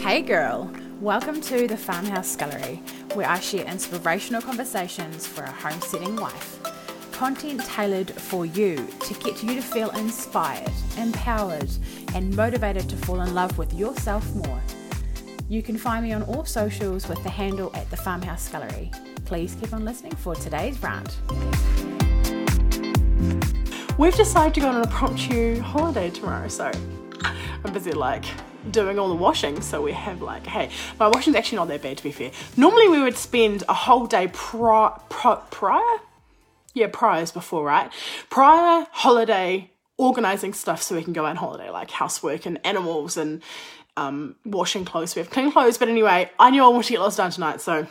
Hey girl, welcome to the Farmhouse Scullery, where I share inspirational conversations for a homesteading wife. Content tailored for you to get you to feel inspired, empowered, and motivated to fall in love with yourself more. You can find me on all socials with the handle at the Farmhouse Scullery. Please keep on listening for today's rant. We've decided to go on an impromptu holiday tomorrow, so I'm busy like doing all the washing. So we have like, hey, my washing's actually not that bad to be fair. Normally we would spend a whole day pri- pri- prior, yeah, priors before, right? Prior holiday organizing stuff so we can go on holiday, like housework and animals and um, washing clothes. We have clean clothes, but anyway, I knew I wanted to get lots done tonight, so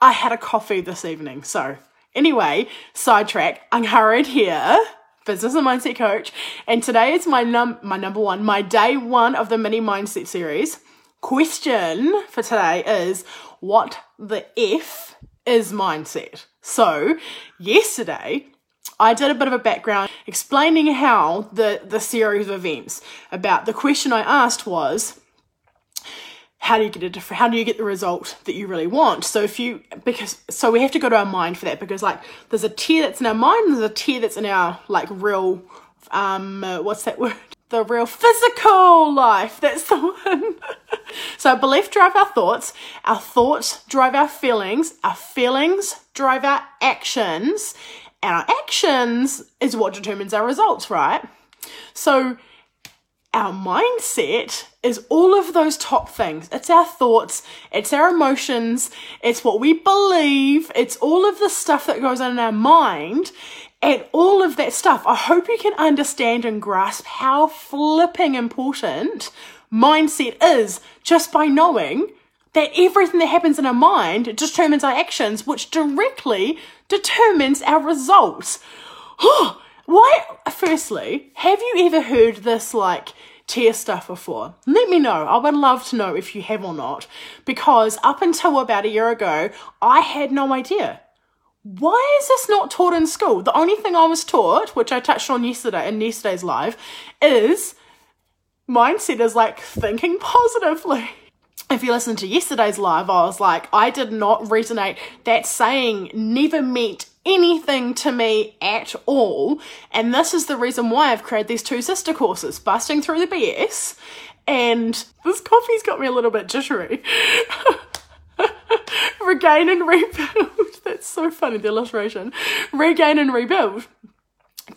I had a coffee this evening. So anyway, sidetrack. I'm hurried here business and mindset coach. And today is my num my number one, my day one of the mini mindset series. Question for today is what the F is mindset? So yesterday I did a bit of a background explaining how the, the series of events about the question I asked was how do you get a different how do you get the result that you really want? So if you because so we have to go to our mind for that because like there's a tier that's in our mind there's a tier that's in our like real um uh, what's that word? The real physical life. That's the one. So belief drive our thoughts. Our thoughts drive our feelings. Our feelings drive our actions. And our actions is what determines our results right? So our mindset is all of those top things. It's our thoughts, it's our emotions, it's what we believe, it's all of the stuff that goes on in our mind. And all of that stuff, I hope you can understand and grasp how flipping important mindset is just by knowing that everything that happens in our mind determines our actions, which directly determines our results. Oh, Why, firstly, have you ever heard this like tier stuff before? Let me know. I would love to know if you have or not, because up until about a year ago, I had no idea. Why is this not taught in school? The only thing I was taught, which I touched on yesterday in yesterday's live, is mindset is like thinking positively if you listen to yesterday's live, I was like, I did not resonate. That saying never meant anything to me at all. And this is the reason why I've created these two sister courses, Busting Through the BS. And this coffee's got me a little bit jittery. Regain and rebuild. That's so funny, the illustration. Regain and rebuild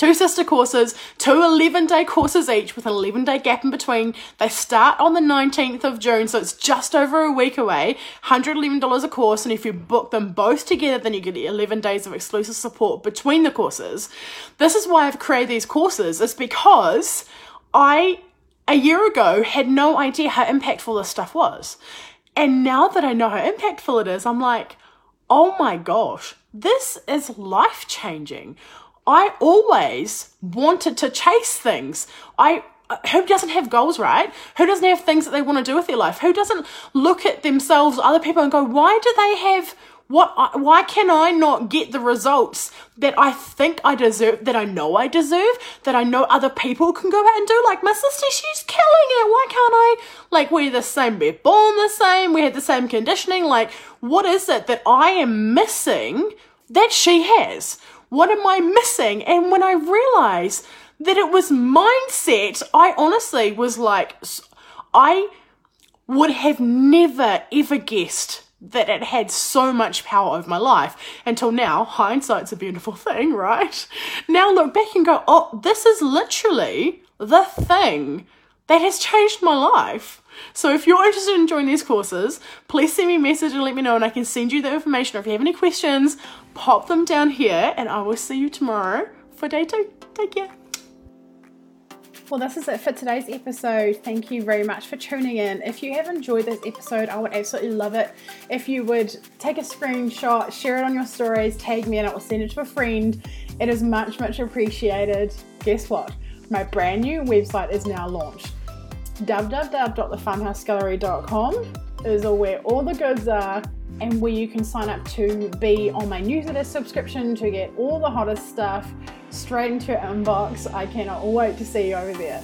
two sister courses, two 11 day courses each with an 11 day gap in between. They start on the 19th of June, so it's just over a week away. $111 a course, and if you book them both together, then you get 11 days of exclusive support between the courses. This is why I've created these courses, it's because I, a year ago, had no idea how impactful this stuff was. And now that I know how impactful it is, I'm like, oh my gosh, this is life changing. I always wanted to chase things. I uh, who doesn't have goals, right? Who doesn't have things that they want to do with their life? Who doesn't look at themselves, other people, and go, why do they have what? Why can I not get the results that I think I deserve, that I know I deserve, that I know other people can go out and do? Like my sister, she's killing it. Why can't I? Like we're the same, we're born the same, we have the same conditioning. Like what is it that I am missing that she has? What am I missing? And when I realized that it was mindset, I honestly was like, I would have never ever guessed that it had so much power over my life until now. Hindsight's a beautiful thing, right? Now look back and go, oh, this is literally the thing that has changed my life. So if you're interested in joining these courses, please send me a message and let me know and I can send you the information. Or if you have any questions, pop them down here and I will see you tomorrow for day two. Take care. Well, this is it for today's episode. Thank you very much for tuning in. If you have enjoyed this episode, I would absolutely love it if you would take a screenshot, share it on your stories, tag me, and I will send it to a friend. It is much, much appreciated. Guess what? My brand new website is now launched www.thefarmhousescullery.com is where all the goods are and where you can sign up to be on my newsletter subscription to get all the hottest stuff straight into your inbox. I cannot wait to see you over there.